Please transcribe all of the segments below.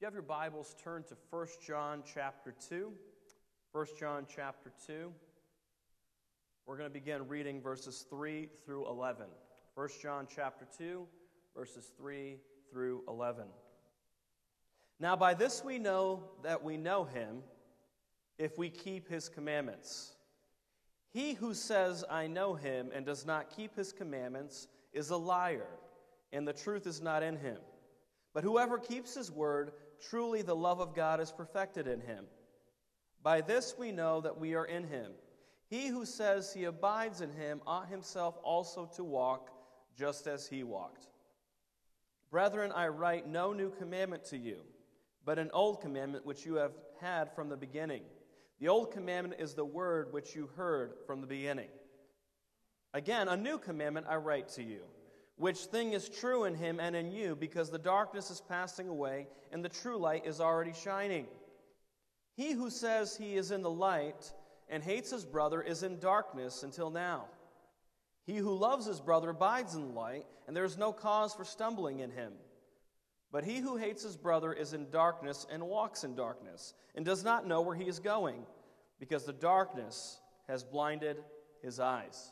If you have your Bibles, turn to 1 John chapter 2. 1 John chapter 2. We're going to begin reading verses 3 through 11. 1 John chapter 2, verses 3 through 11. Now, by this we know that we know him if we keep his commandments. He who says, I know him, and does not keep his commandments is a liar, and the truth is not in him. But whoever keeps his word, Truly, the love of God is perfected in him. By this we know that we are in him. He who says he abides in him ought himself also to walk just as he walked. Brethren, I write no new commandment to you, but an old commandment which you have had from the beginning. The old commandment is the word which you heard from the beginning. Again, a new commandment I write to you which thing is true in him and in you, because the darkness is passing away and the true light is already shining. He who says he is in the light and hates his brother is in darkness until now. He who loves his brother abides in the light, and there is no cause for stumbling in him. But he who hates his brother is in darkness and walks in darkness, and does not know where he is going, because the darkness has blinded his eyes.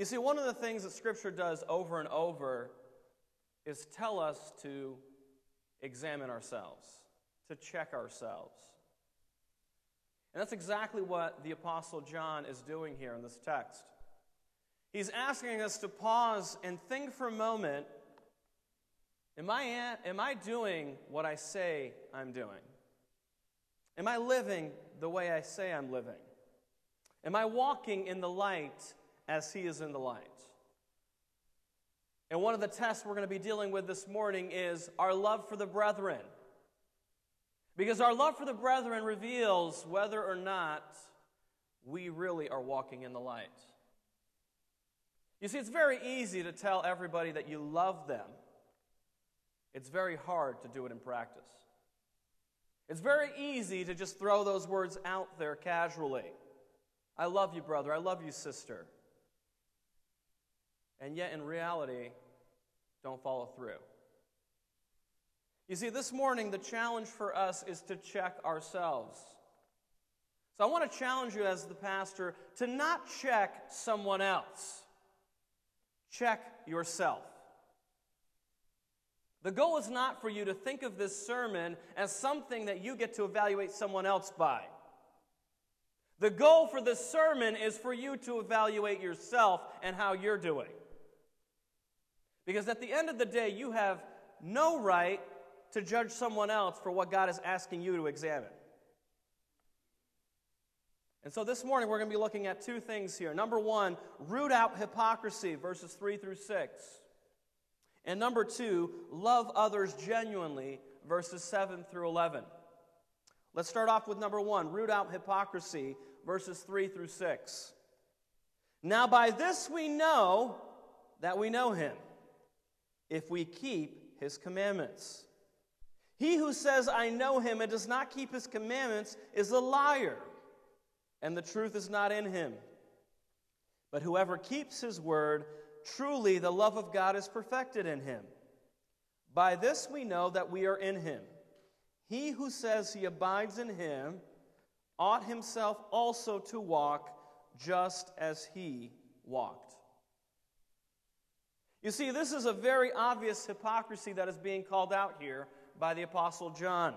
You see, one of the things that Scripture does over and over is tell us to examine ourselves, to check ourselves. And that's exactly what the Apostle John is doing here in this text. He's asking us to pause and think for a moment Am I, am I doing what I say I'm doing? Am I living the way I say I'm living? Am I walking in the light as he is in the light. And one of the tests we're going to be dealing with this morning is our love for the brethren. Because our love for the brethren reveals whether or not we really are walking in the light. You see, it's very easy to tell everybody that you love them. It's very hard to do it in practice. It's very easy to just throw those words out there casually. I love you, brother. I love you, sister and yet in reality don't follow through. You see, this morning, the challenge for us is to check ourselves. So I want to challenge you as the pastor to not check someone else, check yourself. The goal is not for you to think of this sermon as something that you get to evaluate someone else by. The goal for this sermon is for you to evaluate yourself and how you're doing. Because at the end of the day, you have no right to judge someone else for what God is asking you to examine. And so this morning, we're going to be looking at two things here. Number one, root out hypocrisy, verses 3 through 6. And number two, love others genuinely, verses 7 through 11. Let's start off with number one root out hypocrisy, verses 3 through 6. Now, by this we know that we know him if we keep his commandments. He who says, I know him, and does not keep his commandments is a liar, and the truth is not in him. But whoever keeps his word, truly the love of God is perfected in him. By this we know that we are in him. He who says he abides in him ought himself also to walk just as he walked. You see, this is a very obvious hypocrisy that is being called out here by the Apostle John.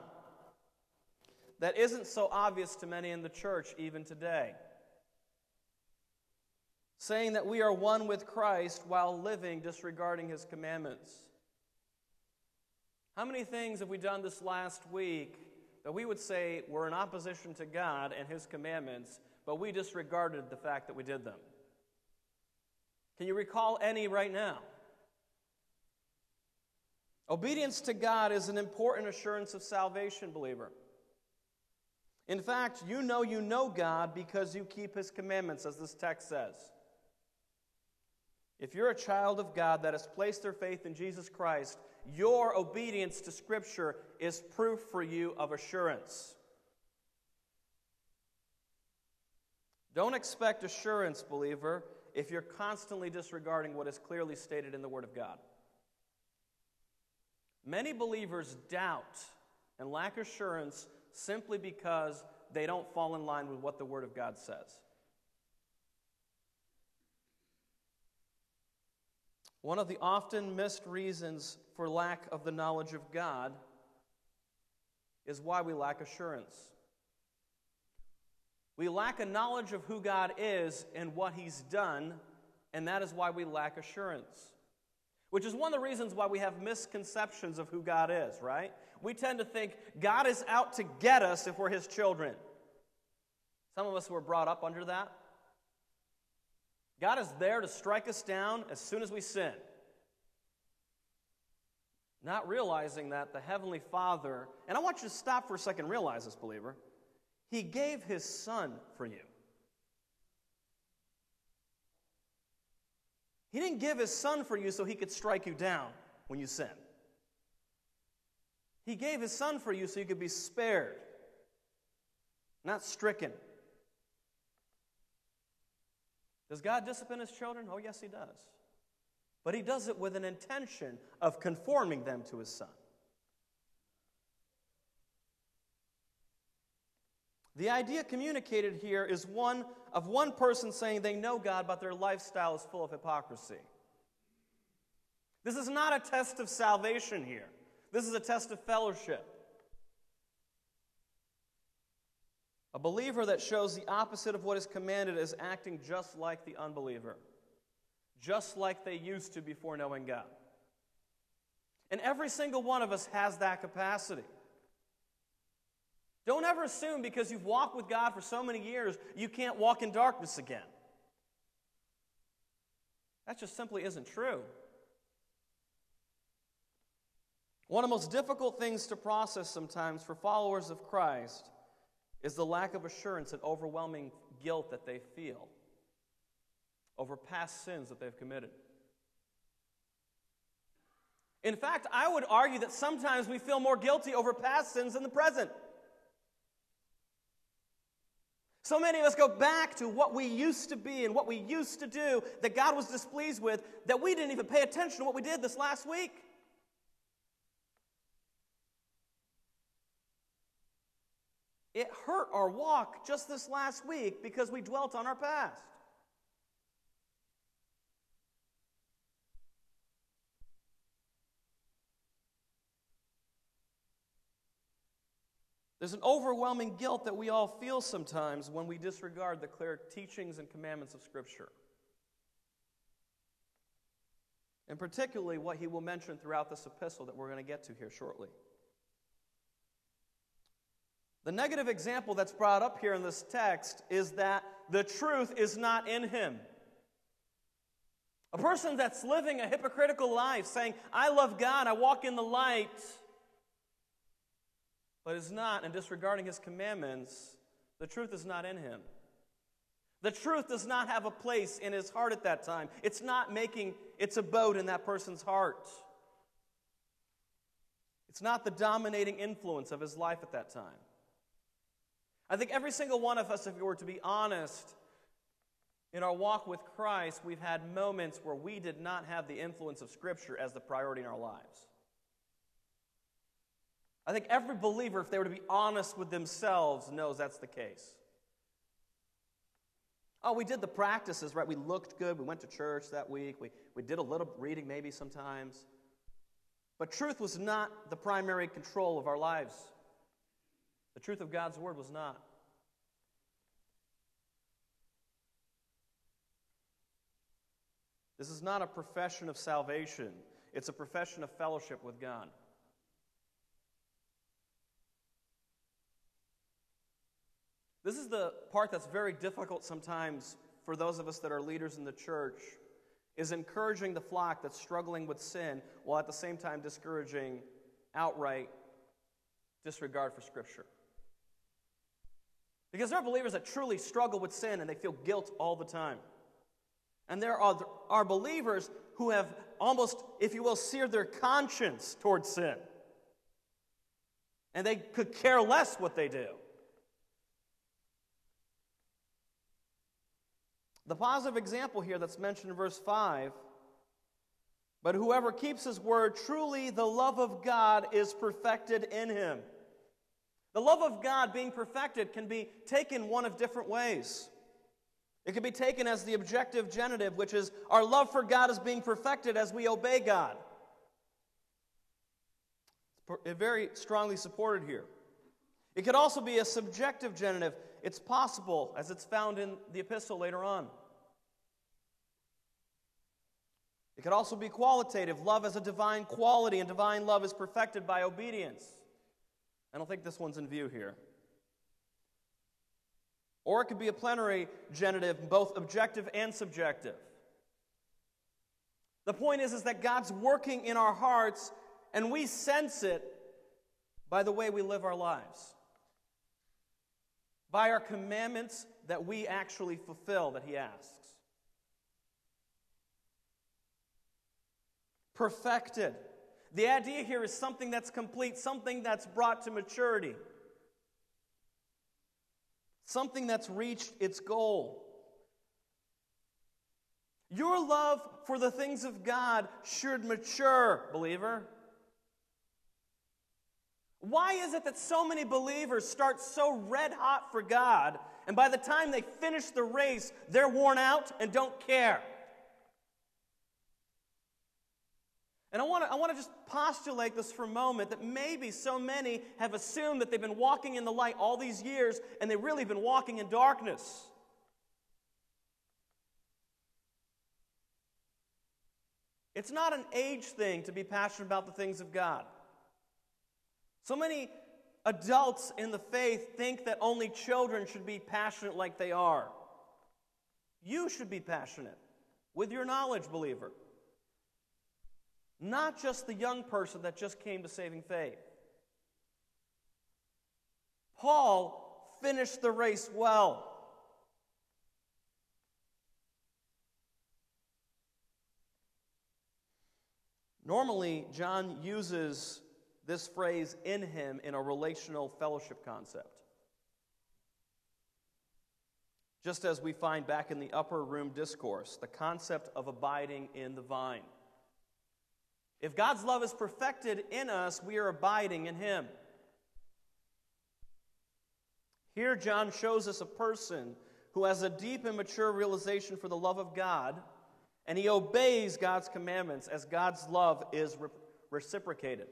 That isn't so obvious to many in the church even today. Saying that we are one with Christ while living disregarding his commandments. How many things have we done this last week that we would say were in opposition to God and his commandments, but we disregarded the fact that we did them? Can you recall any right now? Obedience to God is an important assurance of salvation, believer. In fact, you know you know God because you keep His commandments, as this text says. If you're a child of God that has placed their faith in Jesus Christ, your obedience to Scripture is proof for you of assurance. Don't expect assurance, believer, if you're constantly disregarding what is clearly stated in the Word of God. Many believers doubt and lack assurance simply because they don't fall in line with what the Word of God says. One of the often missed reasons for lack of the knowledge of God is why we lack assurance. We lack a knowledge of who God is and what He's done, and that is why we lack assurance. Which is one of the reasons why we have misconceptions of who God is, right? We tend to think God is out to get us if we're His children. Some of us were brought up under that. God is there to strike us down as soon as we sin. Not realizing that the Heavenly Father, and I want you to stop for a second and realize this, believer. He gave His Son for you. He didn't give His Son for you so He could strike you down when you sin. He gave His Son for you so you could be spared, not stricken. Does God discipline his children? Oh, yes, he does. But he does it with an intention of conforming them to his son. The idea communicated here is one of one person saying they know God, but their lifestyle is full of hypocrisy. This is not a test of salvation here. This is a test of fellowship. A believer that shows the opposite of what is commanded is acting just like the unbeliever, just like they used to before knowing God. And every single one of us has that capacity. Don't ever assume because you've walked with God for so many years, you can't walk in darkness again. That just simply isn't true. One of the most difficult things to process sometimes for followers of Christ is the lack of assurance and overwhelming guilt that they feel over past sins that they've committed. In fact, I would argue that sometimes we feel more guilty over past sins than the present. So many of us go back to what we used to be and what we used to do that God was displeased with that we didn't even pay attention to what we did this last week. It hurt our walk just this last week because we dwelt on our past. There's an overwhelming guilt that we all feel sometimes when we disregard the clear teachings and commandments of Scripture. And particularly what he will mention throughout this epistle that we're going to get to here shortly. The negative example that's brought up here in this text is that the truth is not in him. A person that's living a hypocritical life, saying, I love God, I walk in the light, but is not, and disregarding his commandments, the truth is not in him. The truth does not have a place in his heart at that time. It's not making its abode in that person's heart. It's not the dominating influence of his life at that time. I think every single one of us, if we were to be honest, in our walk with Christ, we've had moments where we did not have the influence of Scripture as the priority in our lives. I think every believer, if they were to be honest with themselves, knows that's the case. Oh, we did the practices, right? We looked good. We went to church that week. We, we did a little reading maybe sometimes. But truth was not the primary control of our lives. The truth of God's word was not. This is not a profession of salvation, it's a profession of fellowship with God. This is the part that's very difficult sometimes for those of us that are leaders in the church is encouraging the flock that's struggling with sin while at the same time discouraging outright disregard for scripture. Because there are believers that truly struggle with sin and they feel guilt all the time. And there are, are believers who have almost, if you will, seared their conscience towards sin. And they could care less what they do. The positive example here that's mentioned in verse 5 But whoever keeps his word, truly the love of God is perfected in him. The love of God being perfected can be taken one of different ways. It can be taken as the objective genitive, which is our love for God is being perfected as we obey God. It's very strongly supported here. It could also be a subjective genitive. It's possible, as it's found in the epistle later on. It could also be qualitative. Love as a divine quality, and divine love is perfected by obedience. I don't think this one's in view here. Or it could be a plenary genitive, both objective and subjective. The point is, is that God's working in our hearts, and we sense it by the way we live our lives, by our commandments that we actually fulfill that He asks. Perfected. The idea here is something that's complete, something that's brought to maturity something that's reached its goal. Your love for the things of God should mature, believer. Why is it that so many believers start so red hot for God, and by the time they finish the race, they're worn out and don't care? And I want to I just postulate this for a moment that maybe so many have assumed that they've been walking in the light all these years and they've really been walking in darkness. It's not an age thing to be passionate about the things of God. So many adults in the faith think that only children should be passionate like they are. You should be passionate with your knowledge, believer not just the young person that just came to saving faith. Paul finished the race well. Normally, John uses this phrase in him in a relational fellowship concept. Just as we find back in the upper room discourse, the concept of abiding in the vine. If God's love is perfected in us, we are abiding in Him. Here, John shows us a person who has a deep and mature realization for the love of God, and he obeys God's commandments as God's love is re- reciprocated.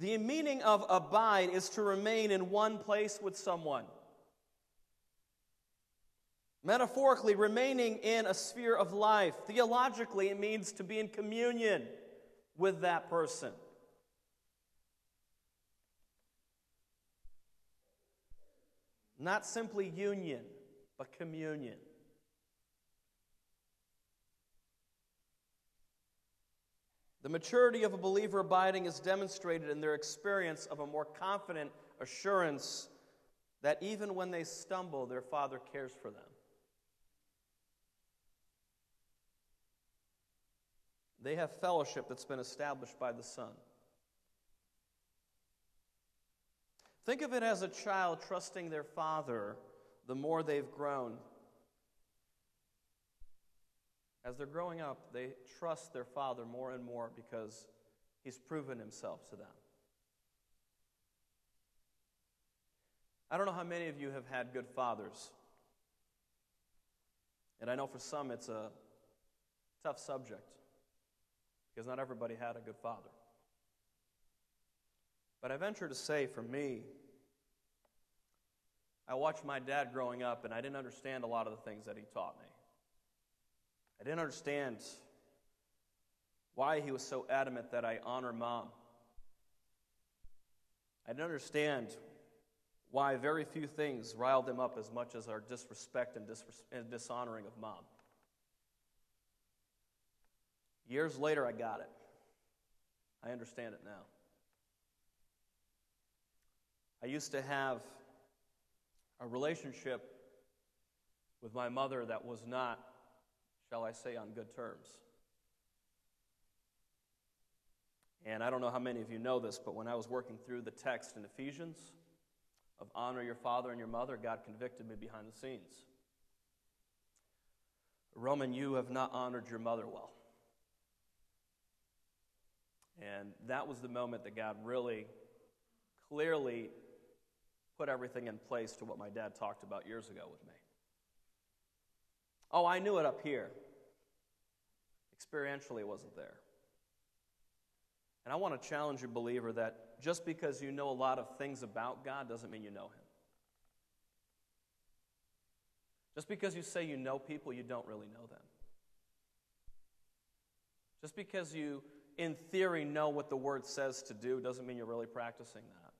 The meaning of abide is to remain in one place with someone. Metaphorically, remaining in a sphere of life. Theologically, it means to be in communion with that person. Not simply union, but communion. The maturity of a believer abiding is demonstrated in their experience of a more confident assurance that even when they stumble, their Father cares for them. They have fellowship that's been established by the Son. Think of it as a child trusting their father the more they've grown. As they're growing up, they trust their father more and more because he's proven himself to them. I don't know how many of you have had good fathers. And I know for some it's a tough subject because not everybody had a good father. But I venture to say, for me, I watched my dad growing up, and I didn't understand a lot of the things that he taught me. I didn't understand why he was so adamant that I honor mom. I didn't understand why very few things riled him up as much as our disrespect and, and dishonoring of mom. Years later, I got it. I understand it now. I used to have a relationship with my mother that was not, shall I say, on good terms. And I don't know how many of you know this, but when I was working through the text in Ephesians of honor your father and your mother, God convicted me behind the scenes. Roman, you have not honored your mother well. And that was the moment that God really clearly put everything in place to what my dad talked about years ago with me. Oh, I knew it up here. Experientially, it wasn't there. And I want to challenge you, believer, that just because you know a lot of things about God doesn't mean you know Him. Just because you say you know people, you don't really know them. Just because you, in theory, know what the Word says to do doesn't mean you're really practicing that.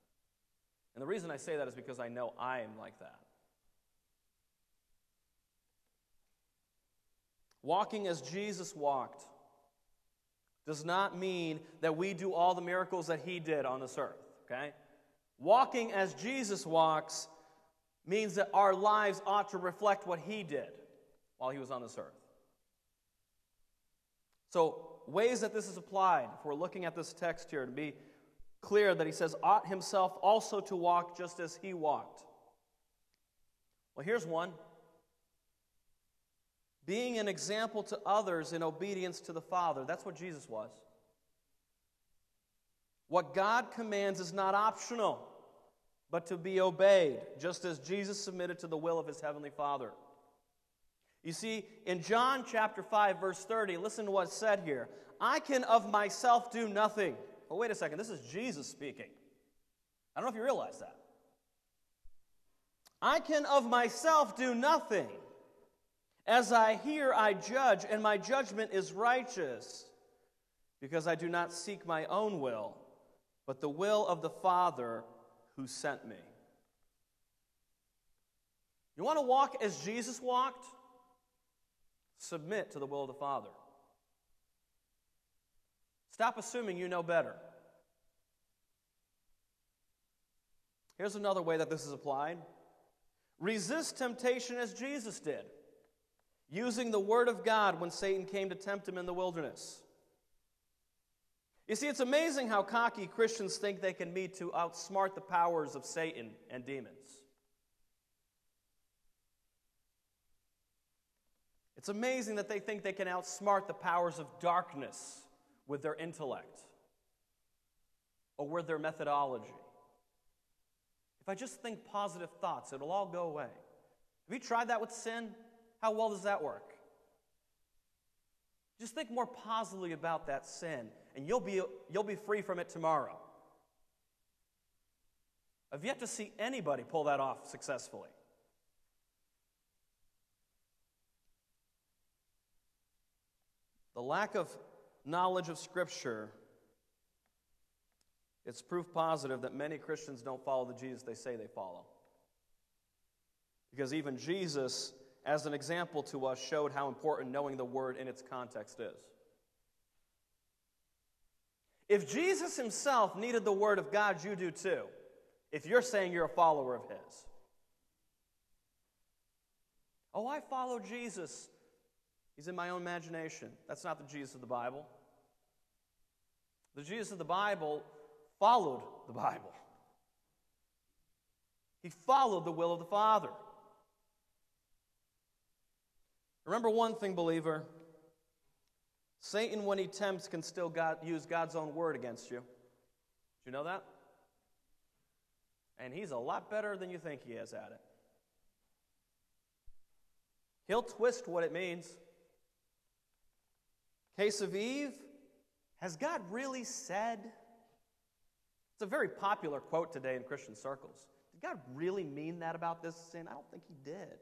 And the reason I say that is because I know I am like that. Walking as Jesus walked does not mean that we do all the miracles that he did on this earth, okay? Walking as Jesus walks means that our lives ought to reflect what he did while he was on this earth. So, ways that this is applied, if we're looking at this text here, to be clear that he says, ought himself also to walk just as he walked. Well, here's one being an example to others in obedience to the Father. That's what Jesus was. What God commands is not optional, but to be obeyed, just as Jesus submitted to the will of his heavenly Father. You see, in John chapter 5, verse 30, listen to what's said here I can of myself do nothing. Oh, wait a second, this is Jesus speaking. I don't know if you realize that. I can of myself do nothing. As I hear, I judge, and my judgment is righteous, because I do not seek my own will, but the will of the Father who sent me. You want to walk as Jesus walked? Submit to the will of the Father. Stop assuming you know better. Here's another way that this is applied resist temptation as Jesus did using the Word of God when Satan came to tempt him in the wilderness. You see, it's amazing how cocky Christians think they can be to outsmart the powers of Satan and demons. It's amazing that they think they can outsmart the powers of darkness with their intellect or with their methodology. If I just think positive thoughts, it'll all go away. Have you tried that with sin? How well does that work? Just think more positively about that sin, and you'll be, you'll be free from it tomorrow. I've yet to see anybody pull that off successfully. The lack of knowledge of Scripture, it's proof positive that many Christians don't follow the Jesus they say they follow. Because even Jesus as an example to us, showed how important knowing the word in its context is. If Jesus himself needed the word of God, you do too, if you're saying you're a follower of his. Oh, I follow Jesus. He's in my own imagination. That's not the Jesus of the Bible. The Jesus of the Bible followed the Bible, he followed the will of the Father. Remember one thing, believer Satan, when he tempts, can still God, use God's own word against you. Do you know that? And he's a lot better than you think he is at it. He'll twist what it means. Case of Eve, has God really said? It's a very popular quote today in Christian circles. Did God really mean that about this sin? I don't think he did.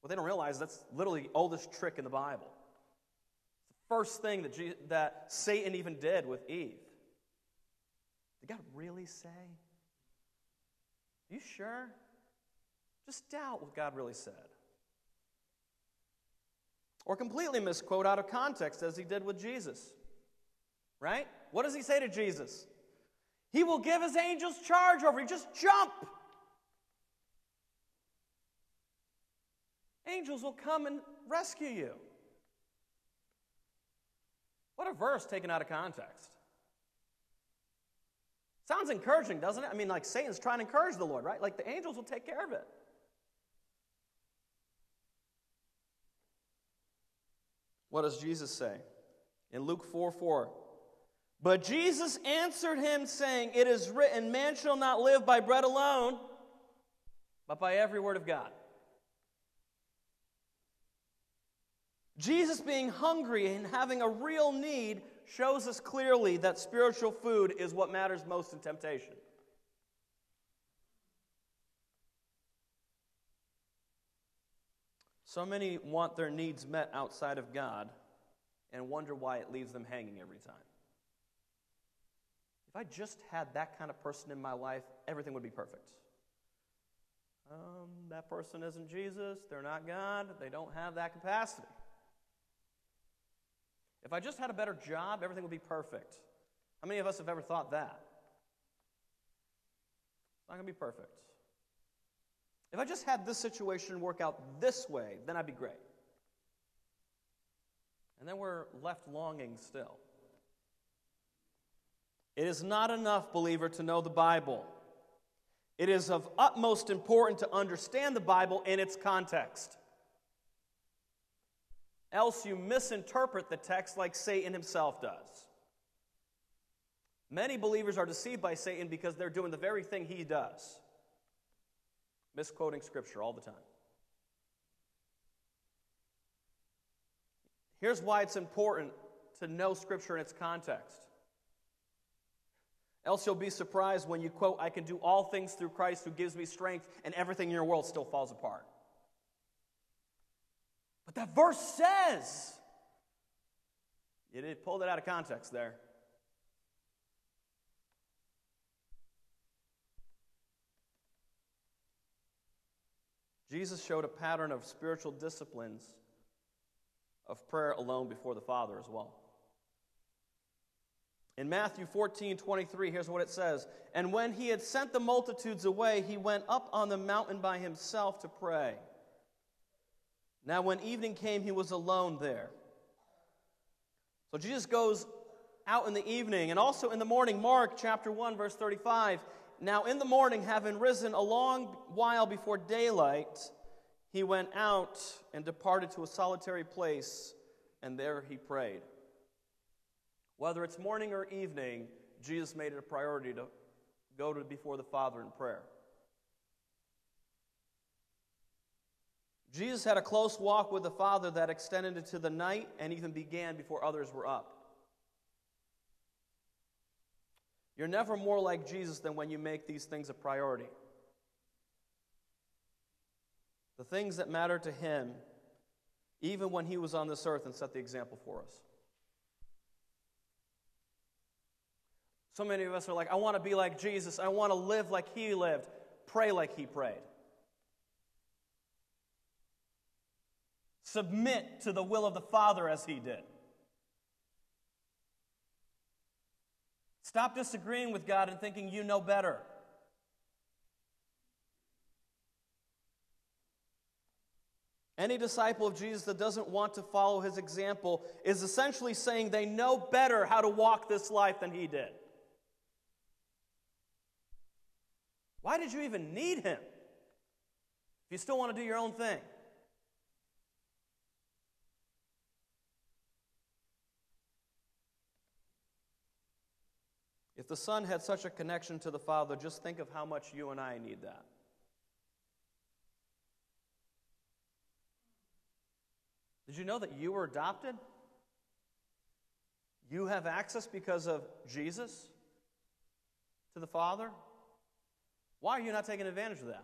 What they don't realize that's literally the oldest trick in the Bible. It's the first thing that, Je- that Satan even did with Eve. Did God really say? Are you sure? Just doubt what God really said. Or completely misquote out of context as he did with Jesus. Right? What does he say to Jesus? He will give his angels charge over you. Just jump. Angels will come and rescue you. What a verse taken out of context. Sounds encouraging, doesn't it? I mean, like Satan's trying to encourage the Lord, right? Like the angels will take care of it. What does Jesus say? In Luke 4 4. But Jesus answered him, saying, It is written, Man shall not live by bread alone, but by every word of God. Jesus being hungry and having a real need shows us clearly that spiritual food is what matters most in temptation. So many want their needs met outside of God and wonder why it leaves them hanging every time. If I just had that kind of person in my life, everything would be perfect. Um, that person isn't Jesus, they're not God, they don't have that capacity. If I just had a better job, everything would be perfect. How many of us have ever thought that? It's not going to be perfect. If I just had this situation work out this way, then I'd be great. And then we're left longing still. It is not enough, believer, to know the Bible. It is of utmost importance to understand the Bible in its context. Else you misinterpret the text like Satan himself does. Many believers are deceived by Satan because they're doing the very thing he does misquoting Scripture all the time. Here's why it's important to know Scripture in its context. Else you'll be surprised when you quote, I can do all things through Christ who gives me strength, and everything in your world still falls apart. But that verse says, you did pull it out of context there. Jesus showed a pattern of spiritual disciplines of prayer alone before the Father as well. In Matthew 14, 23, here's what it says And when he had sent the multitudes away, he went up on the mountain by himself to pray. Now, when evening came, he was alone there. So Jesus goes out in the evening and also in the morning. Mark chapter 1, verse 35. Now, in the morning, having risen a long while before daylight, he went out and departed to a solitary place, and there he prayed. Whether it's morning or evening, Jesus made it a priority to go to before the Father in prayer. Jesus had a close walk with the Father that extended into the night and even began before others were up. You're never more like Jesus than when you make these things a priority. The things that matter to him, even when he was on this earth and set the example for us. So many of us are like, I want to be like Jesus. I want to live like he lived, pray like he prayed. Submit to the will of the Father as he did. Stop disagreeing with God and thinking you know better. Any disciple of Jesus that doesn't want to follow his example is essentially saying they know better how to walk this life than he did. Why did you even need him if you still want to do your own thing? The Son had such a connection to the Father, just think of how much you and I need that. Did you know that you were adopted? You have access because of Jesus to the Father? Why are you not taking advantage of that?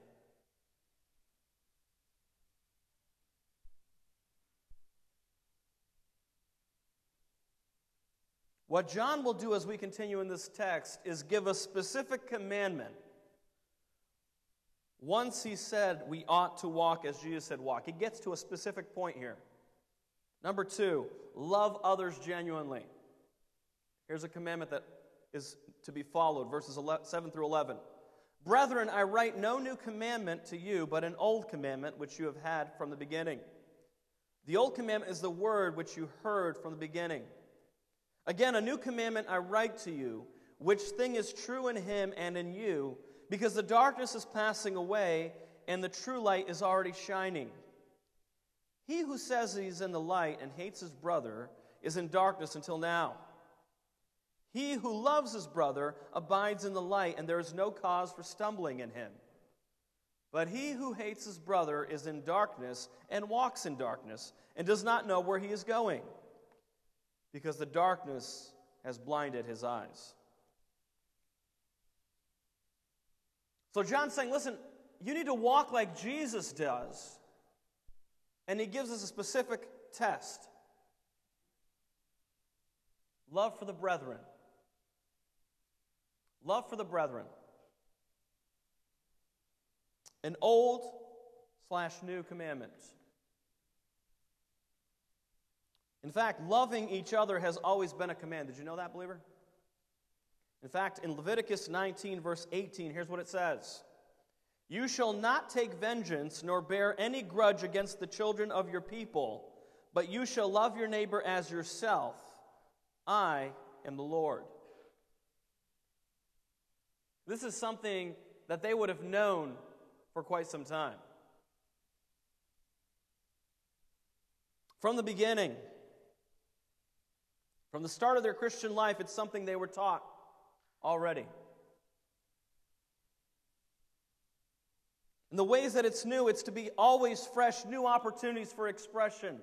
What John will do as we continue in this text is give a specific commandment. Once he said we ought to walk as Jesus said walk, he gets to a specific point here. Number two, love others genuinely. Here's a commandment that is to be followed, verses 7 through 11. Brethren, I write no new commandment to you, but an old commandment which you have had from the beginning. The old commandment is the word which you heard from the beginning. Again, a new commandment I write to you, which thing is true in him and in you, because the darkness is passing away and the true light is already shining. He who says he is in the light and hates his brother is in darkness until now. He who loves his brother abides in the light, and there is no cause for stumbling in him. But he who hates his brother is in darkness and walks in darkness and does not know where he is going, because the darkness has blinded his eyes. So John's saying, listen, you need to walk like Jesus does. And he gives us a specific test love for the brethren. Love for the brethren. An old slash new commandment. In fact, loving each other has always been a command. Did you know that, believer? In fact, in Leviticus 19, verse 18, here's what it says You shall not take vengeance nor bear any grudge against the children of your people, but you shall love your neighbor as yourself. I am the Lord. This is something that they would have known for quite some time. From the beginning, from the start of their Christian life, it's something they were taught already. In the ways that it's new, it's to be always fresh, new opportunities for expression.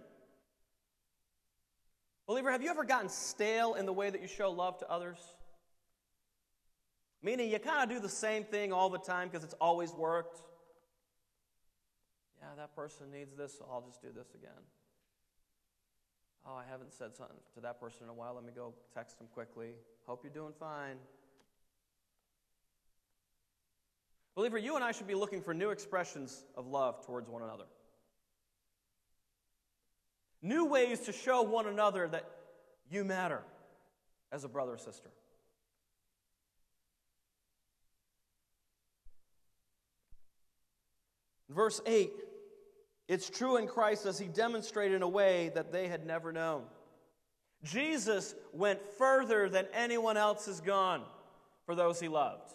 Believer, have you ever gotten stale in the way that you show love to others? Meaning you kind of do the same thing all the time because it's always worked. Yeah, that person needs this, so I'll just do this again. Oh, I haven't said something to that person in a while. Let me go text him quickly. Hope you're doing fine. Believer, you and I should be looking for new expressions of love towards one another. New ways to show one another that you matter as a brother or sister. Verse 8 It's true in Christ as he demonstrated in a way that they had never known. Jesus went further than anyone else has gone for those he loved.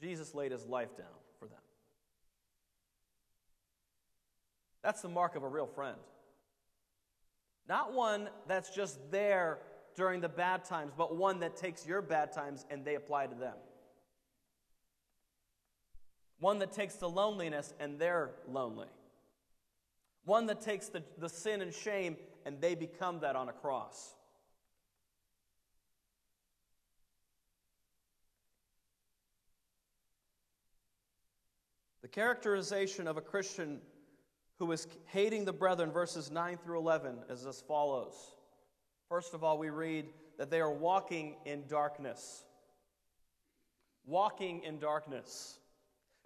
Jesus laid his life down for them. That's the mark of a real friend. Not one that's just there during the bad times, but one that takes your bad times and they apply to them. One that takes the loneliness and they're lonely. One that takes the, the sin and shame and they become that on a cross. The characterization of a Christian who is hating the brethren, verses 9 through 11, is as follows. First of all, we read that they are walking in darkness. Walking in darkness.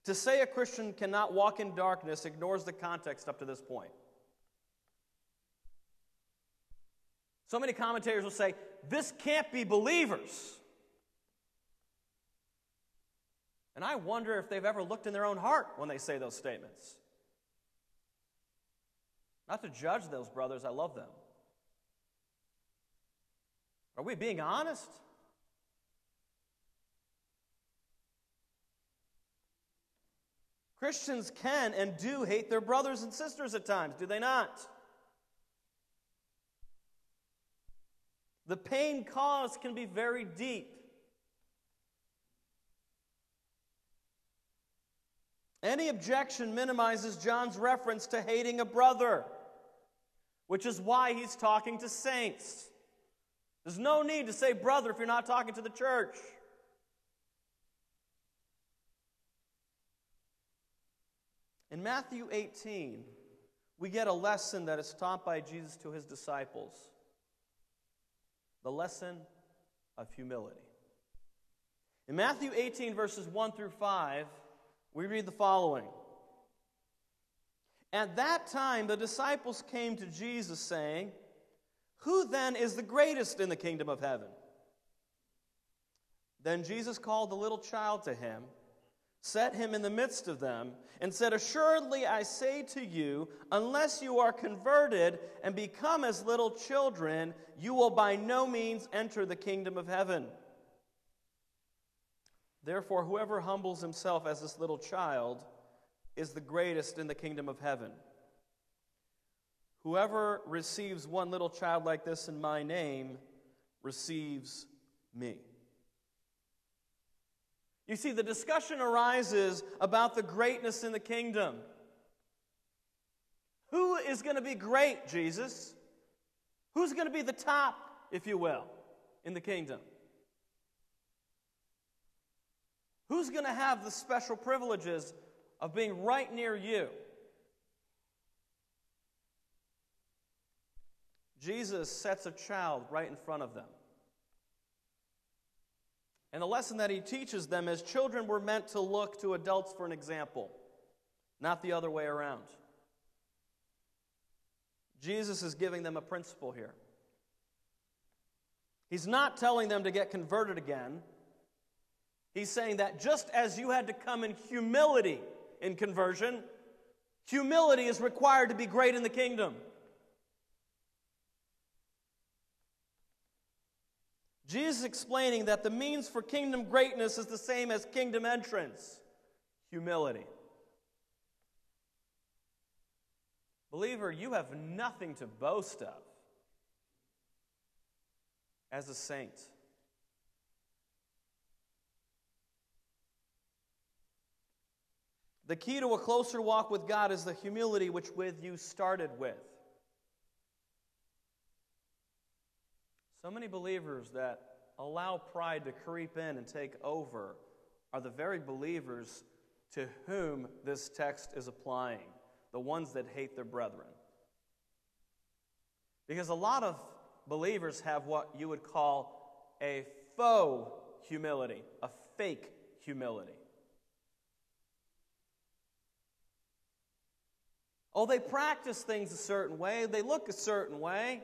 To say a Christian cannot walk in darkness ignores the context up to this point. So many commentators will say, this can't be believers. And I wonder if they've ever looked in their own heart when they say those statements. Not to judge those brothers, I love them. Are we being honest? Christians can and do hate their brothers and sisters at times, do they not? The pain caused can be very deep. Any objection minimizes John's reference to hating a brother, which is why he's talking to saints. There's no need to say brother if you're not talking to the church. In Matthew 18, we get a lesson that is taught by Jesus to his disciples the lesson of humility. In Matthew 18, verses 1 through 5, we read the following At that time, the disciples came to Jesus, saying, Who then is the greatest in the kingdom of heaven? Then Jesus called the little child to him, set him in the midst of them, and said, Assuredly I say to you, unless you are converted and become as little children, you will by no means enter the kingdom of heaven. Therefore, whoever humbles himself as this little child is the greatest in the kingdom of heaven. Whoever receives one little child like this in my name receives me. You see, the discussion arises about the greatness in the kingdom. Who is going to be great, Jesus? Who's going to be the top, if you will, in the kingdom? Who's going to have the special privileges of being right near you? Jesus sets a child right in front of them. And the lesson that he teaches them is children were meant to look to adults for an example, not the other way around. Jesus is giving them a principle here. He's not telling them to get converted again. He's saying that just as you had to come in humility in conversion, humility is required to be great in the kingdom. Jesus explaining that the means for kingdom greatness is the same as kingdom entrance humility. Believer, you have nothing to boast of as a saint. The key to a closer walk with God is the humility which with you started with. So many believers that allow pride to creep in and take over are the very believers to whom this text is applying, the ones that hate their brethren. Because a lot of believers have what you would call a faux humility, a fake humility. Oh, they practice things a certain way, they look a certain way.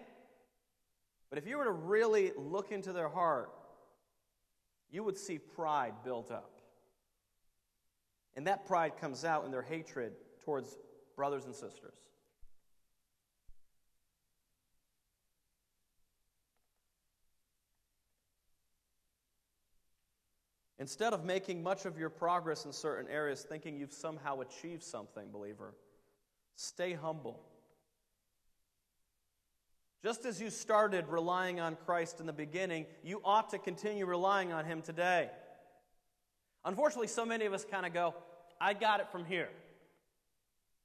But if you were to really look into their heart, you would see pride built up. And that pride comes out in their hatred towards brothers and sisters. Instead of making much of your progress in certain areas, thinking you've somehow achieved something, believer, stay humble. Just as you started relying on Christ in the beginning, you ought to continue relying on Him today. Unfortunately, so many of us kind of go, I got it from here.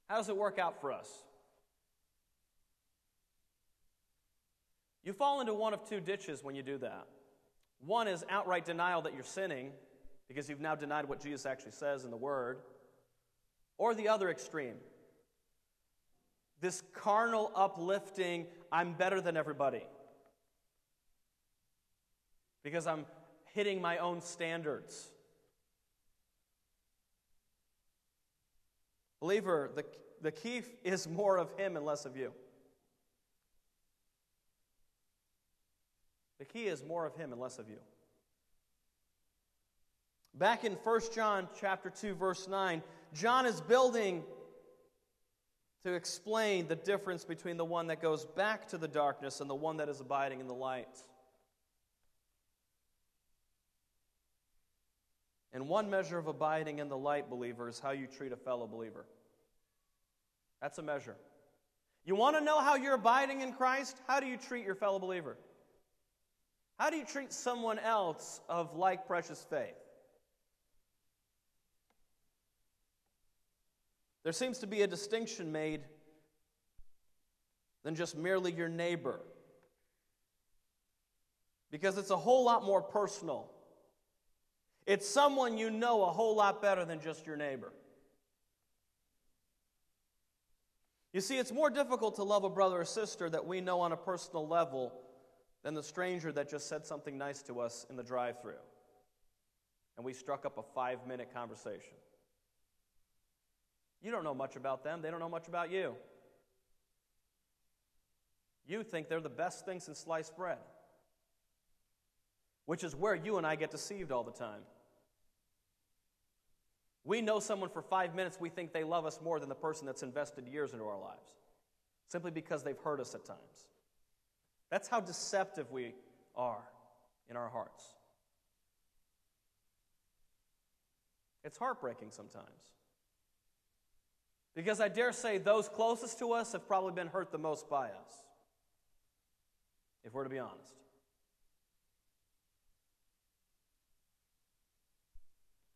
How does it work out for us? You fall into one of two ditches when you do that. One is outright denial that you're sinning because you've now denied what Jesus actually says in the Word. Or the other extreme this carnal uplifting, I'm better than everybody. Because I'm hitting my own standards. Believer, the, the key is more of Him and less of you. The key is more of Him and less of you. Back in 1 John chapter 2 verse 9, John is building to explain the difference between the one that goes back to the darkness and the one that is abiding in the light. And one measure of abiding in the light, believer, is how you treat a fellow believer. That's a measure. You want to know how you're abiding in Christ? How do you treat your fellow believer? How do you treat someone else of like precious faith? There seems to be a distinction made than just merely your neighbor. Because it's a whole lot more personal. It's someone you know a whole lot better than just your neighbor. You see, it's more difficult to love a brother or sister that we know on a personal level than the stranger that just said something nice to us in the drive through. And we struck up a five minute conversation. You don't know much about them, they don't know much about you. You think they're the best thing since sliced bread, which is where you and I get deceived all the time. We know someone for five minutes, we think they love us more than the person that's invested years into our lives, simply because they've hurt us at times. That's how deceptive we are in our hearts. It's heartbreaking sometimes. Because I dare say those closest to us have probably been hurt the most by us, if we're to be honest.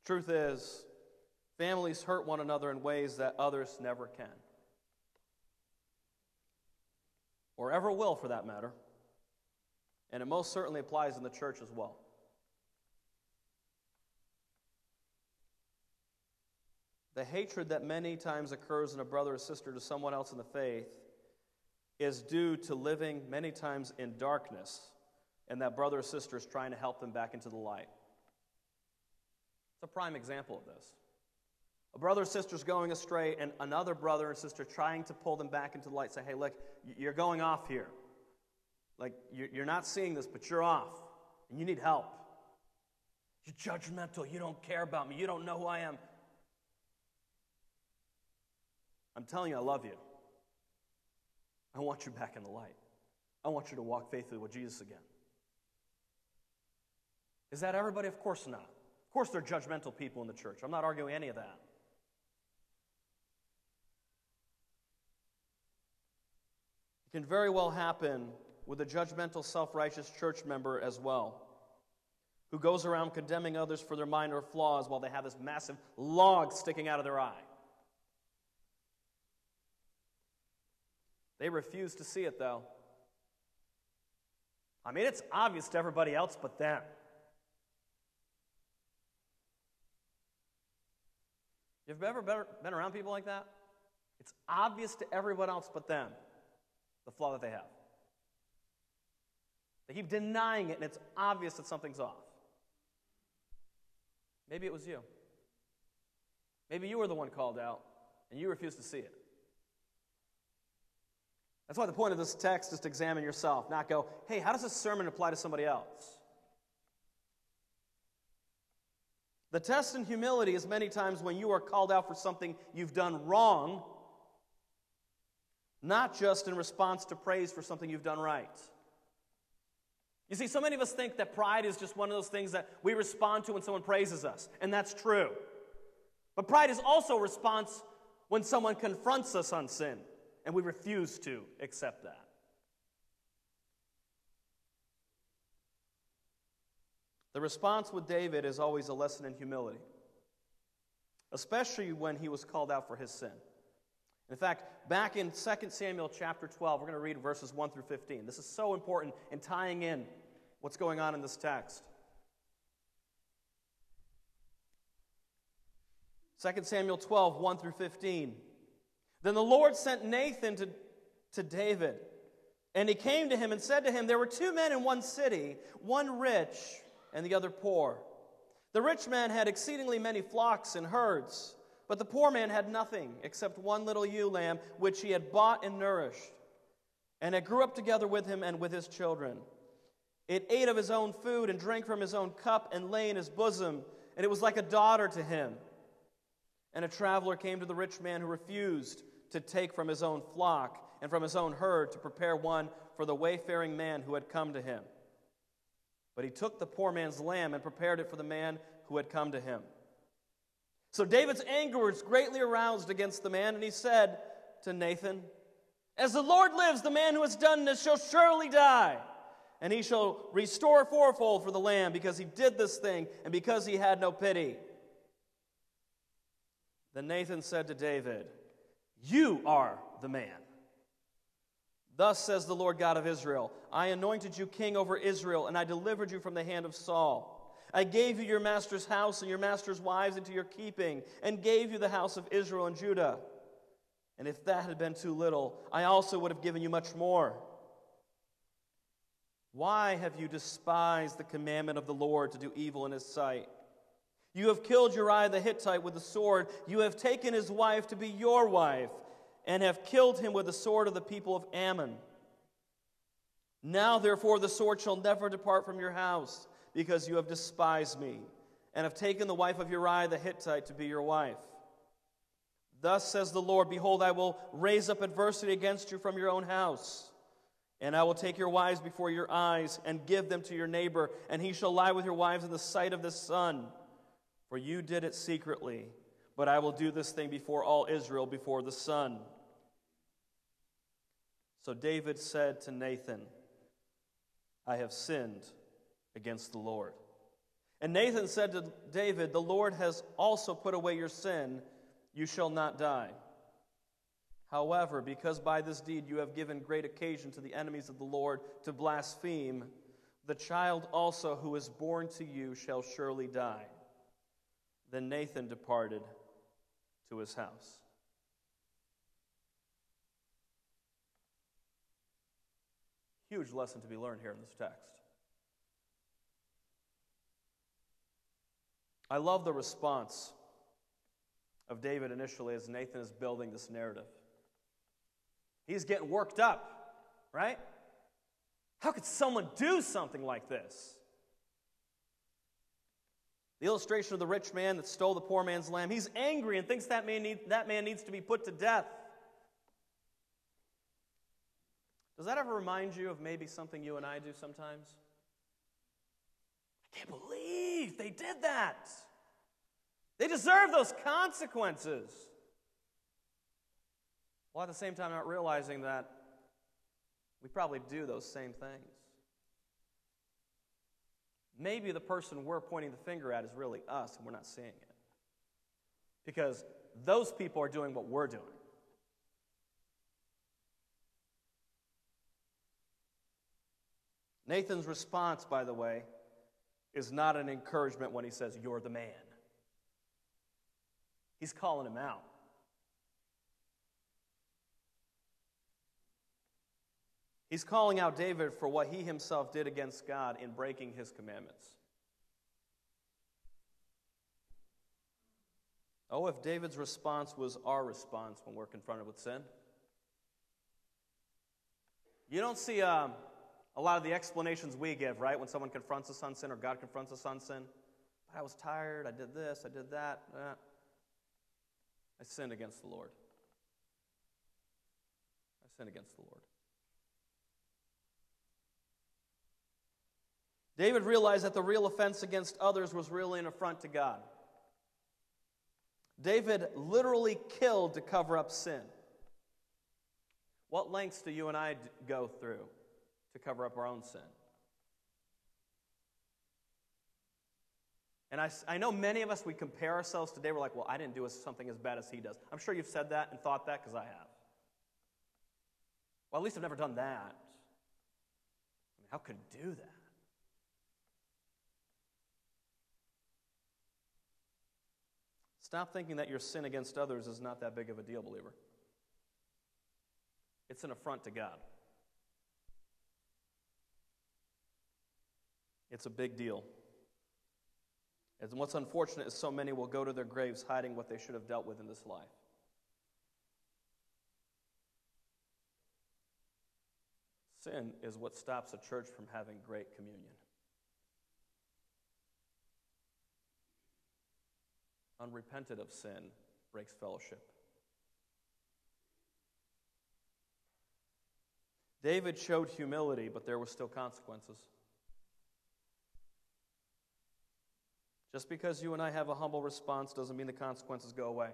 Truth is, families hurt one another in ways that others never can. Or ever will, for that matter. And it most certainly applies in the church as well. The hatred that many times occurs in a brother or sister to someone else in the faith is due to living many times in darkness, and that brother or sister is trying to help them back into the light. It's a prime example of this. A brother or sister is going astray, and another brother and sister trying to pull them back into the light. Say, hey, look, you're going off here. Like, you're not seeing this, but you're off, and you need help. You're judgmental. You don't care about me. You don't know who I am. I'm telling you, I love you. I want you back in the light. I want you to walk faithfully with Jesus again. Is that everybody? Of course not. Of course, there are judgmental people in the church. I'm not arguing any of that. It can very well happen with a judgmental, self righteous church member as well, who goes around condemning others for their minor flaws while they have this massive log sticking out of their eye. They refuse to see it, though. I mean, it's obvious to everybody else but them. You've ever been around people like that? It's obvious to everyone else but them the flaw that they have. They keep denying it, and it's obvious that something's off. Maybe it was you. Maybe you were the one called out, and you refused to see it. That's why the point of this text is to examine yourself, not go, hey, how does this sermon apply to somebody else? The test in humility is many times when you are called out for something you've done wrong, not just in response to praise for something you've done right. You see, so many of us think that pride is just one of those things that we respond to when someone praises us, and that's true. But pride is also a response when someone confronts us on sin and we refuse to accept that. The response with David is always a lesson in humility, especially when he was called out for his sin. In fact, back in 2 Samuel chapter 12, we're going to read verses 1 through 15. This is so important in tying in what's going on in this text. 2 Samuel 12, 1 through 15. Then the Lord sent Nathan to, to David. And he came to him and said to him, There were two men in one city, one rich and the other poor. The rich man had exceedingly many flocks and herds, but the poor man had nothing except one little ewe lamb, which he had bought and nourished. And it grew up together with him and with his children. It ate of his own food and drank from his own cup and lay in his bosom, and it was like a daughter to him. And a traveler came to the rich man who refused to take from his own flock and from his own herd to prepare one for the wayfaring man who had come to him. But he took the poor man's lamb and prepared it for the man who had come to him. So David's anger was greatly aroused against the man, and he said to Nathan, As the Lord lives, the man who has done this shall surely die, and he shall restore fourfold for the lamb, because he did this thing, and because he had no pity. Then Nathan said to David, you are the man. Thus says the Lord God of Israel I anointed you king over Israel, and I delivered you from the hand of Saul. I gave you your master's house and your master's wives into your keeping, and gave you the house of Israel and Judah. And if that had been too little, I also would have given you much more. Why have you despised the commandment of the Lord to do evil in his sight? You have killed Uriah the Hittite with the sword. You have taken his wife to be your wife, and have killed him with the sword of the people of Ammon. Now, therefore, the sword shall never depart from your house, because you have despised me, and have taken the wife of Uriah the Hittite to be your wife. Thus says the Lord Behold, I will raise up adversity against you from your own house. And I will take your wives before your eyes and give them to your neighbor, and he shall lie with your wives in the sight of the sun. For you did it secretly, but I will do this thing before all Israel, before the sun. So David said to Nathan, I have sinned against the Lord. And Nathan said to David, The Lord has also put away your sin. You shall not die. However, because by this deed you have given great occasion to the enemies of the Lord to blaspheme, the child also who is born to you shall surely die. Then Nathan departed to his house. Huge lesson to be learned here in this text. I love the response of David initially as Nathan is building this narrative. He's getting worked up, right? How could someone do something like this? The illustration of the rich man that stole the poor man's lamb. He's angry and thinks that man, need, that man needs to be put to death. Does that ever remind you of maybe something you and I do sometimes? I can't believe they did that. They deserve those consequences. While at the same time, not realizing that we probably do those same things. Maybe the person we're pointing the finger at is really us and we're not seeing it. Because those people are doing what we're doing. Nathan's response, by the way, is not an encouragement when he says, You're the man. He's calling him out. He's calling out David for what he himself did against God in breaking his commandments. Oh, if David's response was our response when we're confronted with sin. You don't see um, a lot of the explanations we give, right, when someone confronts us on sin or God confronts us on sin. I was tired, I did this, I did that. Eh. I sinned against the Lord. I sinned against the Lord. David realized that the real offense against others was really an affront to God. David literally killed to cover up sin. What lengths do you and I go through to cover up our own sin? And I, I know many of us, we compare ourselves today. We're like, well, I didn't do something as bad as he does. I'm sure you've said that and thought that because I have. Well, at least I've never done that. I mean, how could I do that? Stop thinking that your sin against others is not that big of a deal, believer. It's an affront to God. It's a big deal. And what's unfortunate is so many will go to their graves hiding what they should have dealt with in this life. Sin is what stops a church from having great communion. Unrepented of sin breaks fellowship. David showed humility, but there were still consequences. Just because you and I have a humble response doesn't mean the consequences go away.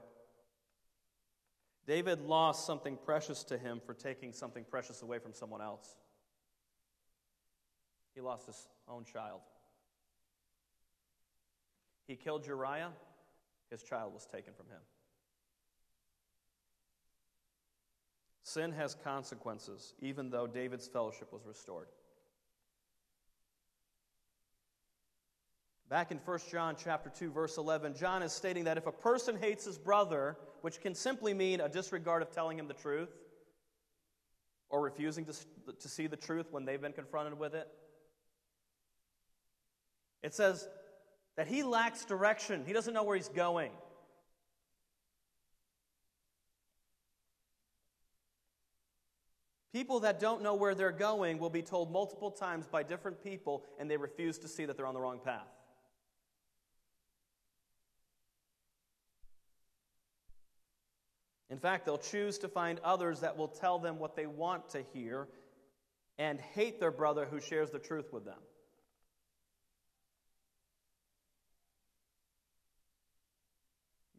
David lost something precious to him for taking something precious away from someone else. He lost his own child. He killed Uriah his child was taken from him. Sin has consequences, even though David's fellowship was restored. Back in 1 John chapter 2 verse 11, John is stating that if a person hates his brother, which can simply mean a disregard of telling him the truth or refusing to, to see the truth when they've been confronted with it, it says that he lacks direction. He doesn't know where he's going. People that don't know where they're going will be told multiple times by different people, and they refuse to see that they're on the wrong path. In fact, they'll choose to find others that will tell them what they want to hear and hate their brother who shares the truth with them.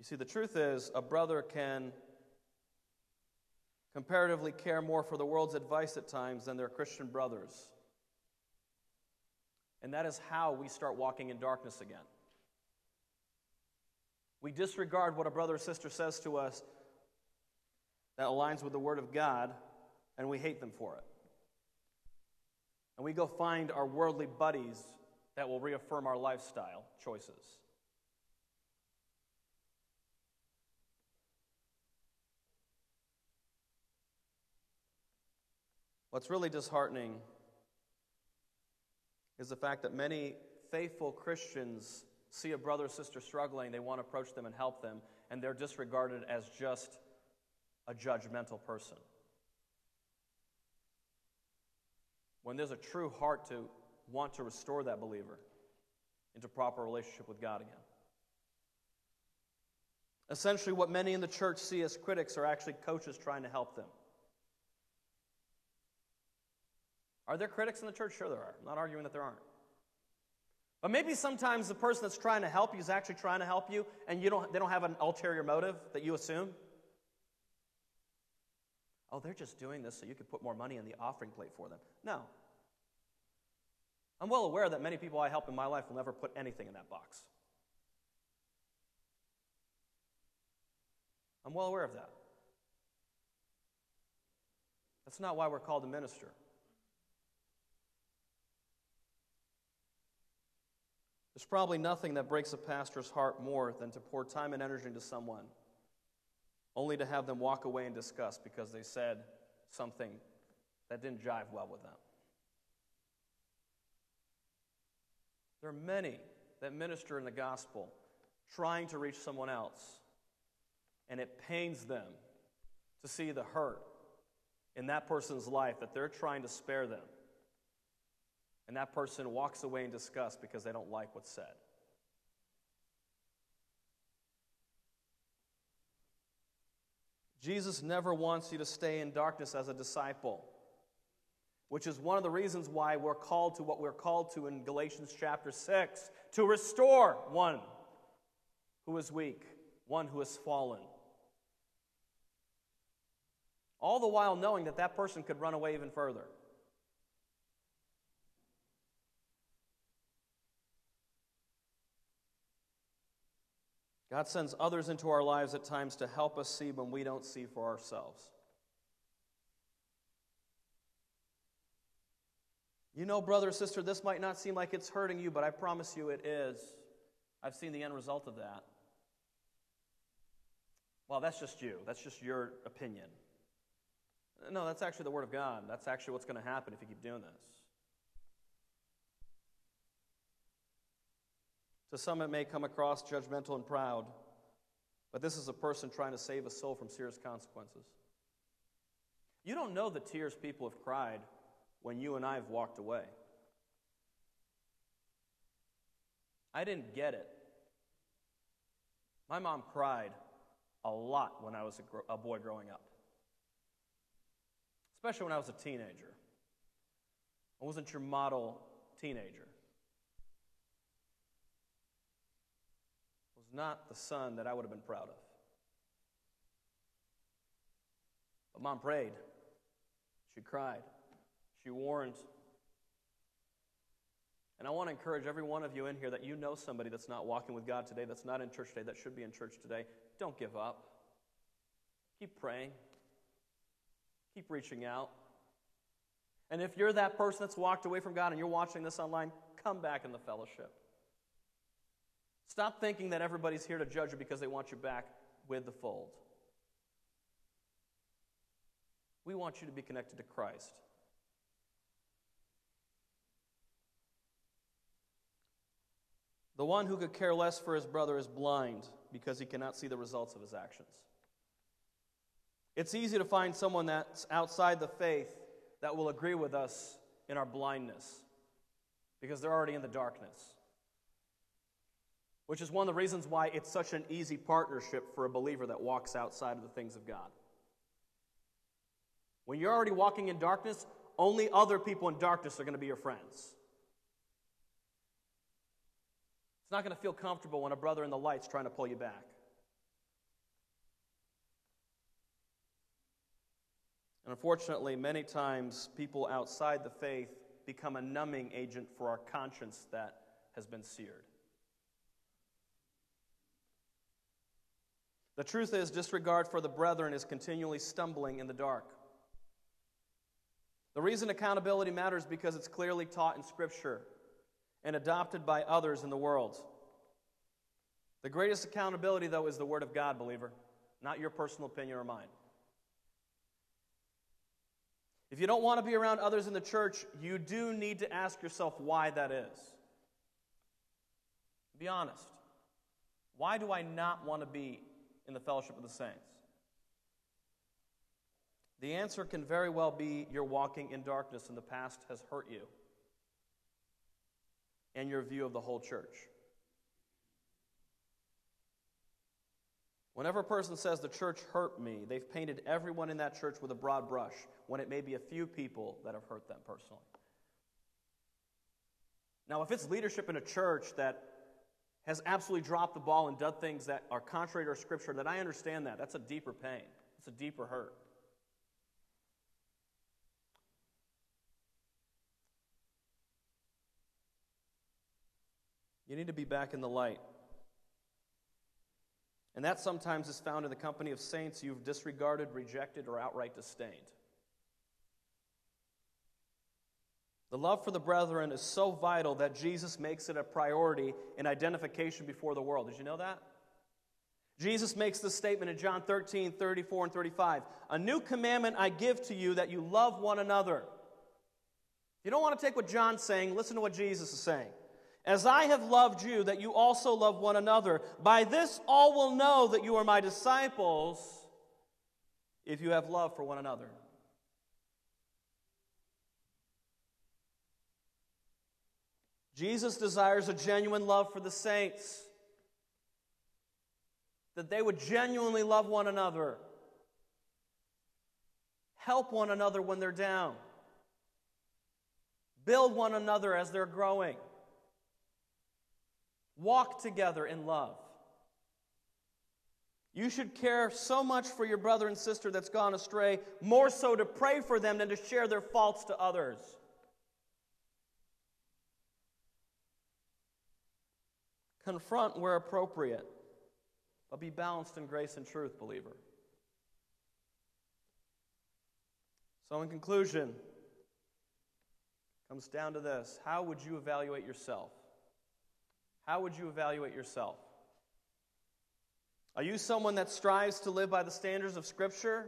You see, the truth is, a brother can comparatively care more for the world's advice at times than their Christian brothers. And that is how we start walking in darkness again. We disregard what a brother or sister says to us that aligns with the Word of God, and we hate them for it. And we go find our worldly buddies that will reaffirm our lifestyle choices. What's really disheartening is the fact that many faithful Christians see a brother or sister struggling, they want to approach them and help them, and they're disregarded as just a judgmental person. When there's a true heart to want to restore that believer into proper relationship with God again. Essentially, what many in the church see as critics are actually coaches trying to help them. Are there critics in the church? Sure, there are. I'm not arguing that there aren't. But maybe sometimes the person that's trying to help you is actually trying to help you, and you don't, they don't have an ulterior motive that you assume. Oh, they're just doing this so you can put more money in the offering plate for them. No. I'm well aware that many people I help in my life will never put anything in that box. I'm well aware of that. That's not why we're called to minister. There's probably nothing that breaks a pastor's heart more than to pour time and energy into someone, only to have them walk away in disgust because they said something that didn't jive well with them. There are many that minister in the gospel trying to reach someone else, and it pains them to see the hurt in that person's life that they're trying to spare them and that person walks away in disgust because they don't like what's said. Jesus never wants you to stay in darkness as a disciple, which is one of the reasons why we're called to what we're called to in Galatians chapter 6 to restore one who is weak, one who has fallen. All the while knowing that that person could run away even further. God sends others into our lives at times to help us see when we don't see for ourselves. You know, brother or sister, this might not seem like it's hurting you, but I promise you it is. I've seen the end result of that. Well, that's just you. That's just your opinion. No, that's actually the Word of God. That's actually what's going to happen if you keep doing this. To some, it may come across judgmental and proud, but this is a person trying to save a soul from serious consequences. You don't know the tears people have cried when you and I have walked away. I didn't get it. My mom cried a lot when I was a, a boy growing up, especially when I was a teenager. I wasn't your model teenager. Not the son that I would have been proud of. But mom prayed. She cried. She warned. And I want to encourage every one of you in here that you know somebody that's not walking with God today, that's not in church today, that should be in church today. Don't give up. Keep praying. Keep reaching out. And if you're that person that's walked away from God and you're watching this online, come back in the fellowship. Stop thinking that everybody's here to judge you because they want you back with the fold. We want you to be connected to Christ. The one who could care less for his brother is blind because he cannot see the results of his actions. It's easy to find someone that's outside the faith that will agree with us in our blindness because they're already in the darkness which is one of the reasons why it's such an easy partnership for a believer that walks outside of the things of God. When you're already walking in darkness, only other people in darkness are going to be your friends. It's not going to feel comfortable when a brother in the light's trying to pull you back. And unfortunately, many times people outside the faith become a numbing agent for our conscience that has been seared. The truth is, disregard for the brethren is continually stumbling in the dark. The reason accountability matters because it's clearly taught in Scripture and adopted by others in the world. The greatest accountability, though, is the Word of God, believer, not your personal opinion or mine. If you don't want to be around others in the church, you do need to ask yourself why that is. Be honest. Why do I not want to be in the fellowship of the saints? The answer can very well be you're walking in darkness and the past has hurt you and your view of the whole church. Whenever a person says the church hurt me, they've painted everyone in that church with a broad brush when it may be a few people that have hurt them personally. Now, if it's leadership in a church that has absolutely dropped the ball and done things that are contrary to scripture, then I understand that. That's a deeper pain, it's a deeper hurt. You need to be back in the light. And that sometimes is found in the company of saints you've disregarded, rejected, or outright disdained. The love for the brethren is so vital that Jesus makes it a priority in identification before the world. Did you know that? Jesus makes this statement in John 13, 34, and 35. A new commandment I give to you that you love one another. You don't want to take what John's saying, listen to what Jesus is saying. As I have loved you, that you also love one another. By this all will know that you are my disciples if you have love for one another. Jesus desires a genuine love for the saints, that they would genuinely love one another, help one another when they're down, build one another as they're growing. Walk together in love. You should care so much for your brother and sister that's gone astray, more so to pray for them than to share their faults to others. Confront where appropriate, but be balanced in grace and truth, believer. So, in conclusion, comes down to this how would you evaluate yourself? How would you evaluate yourself? Are you someone that strives to live by the standards of Scripture,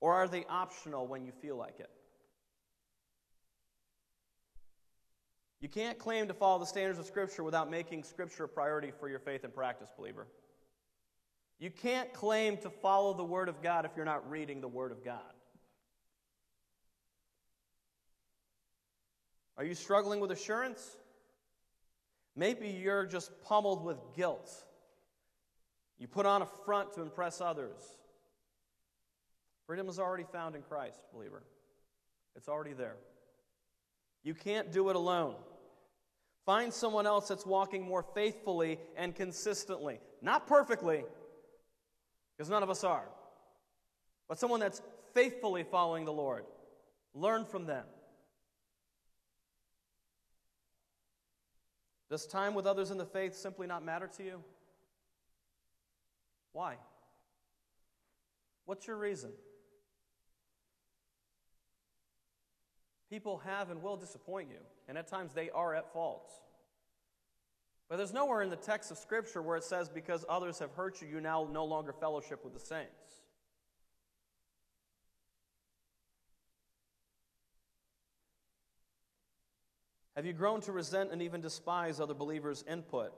or are they optional when you feel like it? You can't claim to follow the standards of Scripture without making Scripture a priority for your faith and practice, believer. You can't claim to follow the Word of God if you're not reading the Word of God. Are you struggling with assurance? Maybe you're just pummeled with guilt. You put on a front to impress others. Freedom is already found in Christ, believer. It's already there. You can't do it alone. Find someone else that's walking more faithfully and consistently. Not perfectly, because none of us are, but someone that's faithfully following the Lord. Learn from them. Does time with others in the faith simply not matter to you? Why? What's your reason? People have and will disappoint you, and at times they are at fault. But there's nowhere in the text of Scripture where it says, because others have hurt you, you now no longer fellowship with the saints. Have you grown to resent and even despise other believers' input,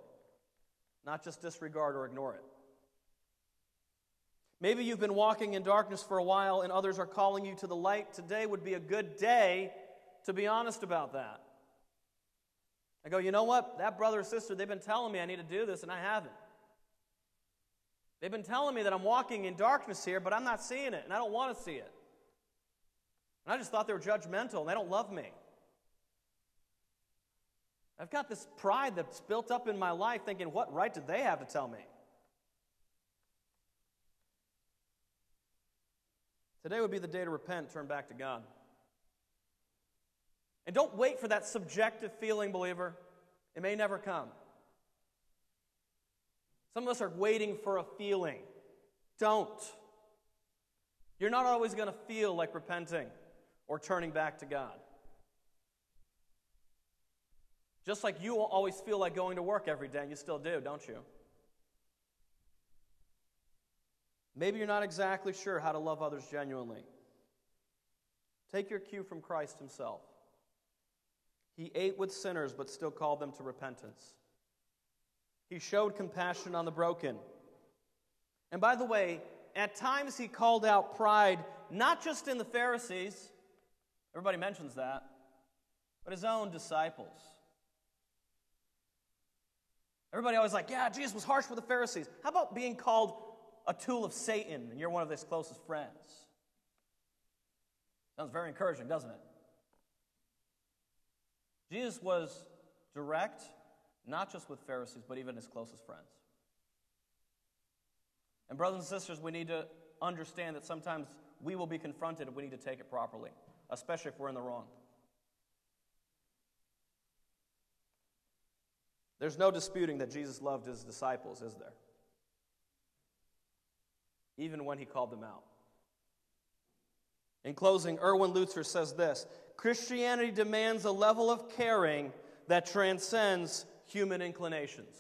not just disregard or ignore it? Maybe you've been walking in darkness for a while and others are calling you to the light. Today would be a good day to be honest about that. I go, you know what? That brother or sister, they've been telling me I need to do this and I haven't. They've been telling me that I'm walking in darkness here, but I'm not seeing it and I don't want to see it. And I just thought they were judgmental and they don't love me. I've got this pride that's built up in my life thinking, what right did they have to tell me? Today would be the day to repent, turn back to God. And don't wait for that subjective feeling, believer. It may never come. Some of us are waiting for a feeling. Don't. You're not always going to feel like repenting or turning back to God. Just like you always feel like going to work every day, and you still do, don't you? Maybe you're not exactly sure how to love others genuinely. Take your cue from Christ Himself. He ate with sinners, but still called them to repentance. He showed compassion on the broken. And by the way, at times he called out pride, not just in the Pharisees, everybody mentions that, but his own disciples. Everybody always like, yeah, Jesus was harsh with the Pharisees. How about being called a tool of Satan and you're one of his closest friends? Sounds very encouraging, doesn't it? Jesus was direct, not just with Pharisees, but even his closest friends. And, brothers and sisters, we need to understand that sometimes we will be confronted and we need to take it properly, especially if we're in the wrong. There's no disputing that Jesus loved his disciples, is there? Even when he called them out. In closing, Erwin Lutzer says this Christianity demands a level of caring that transcends human inclinations.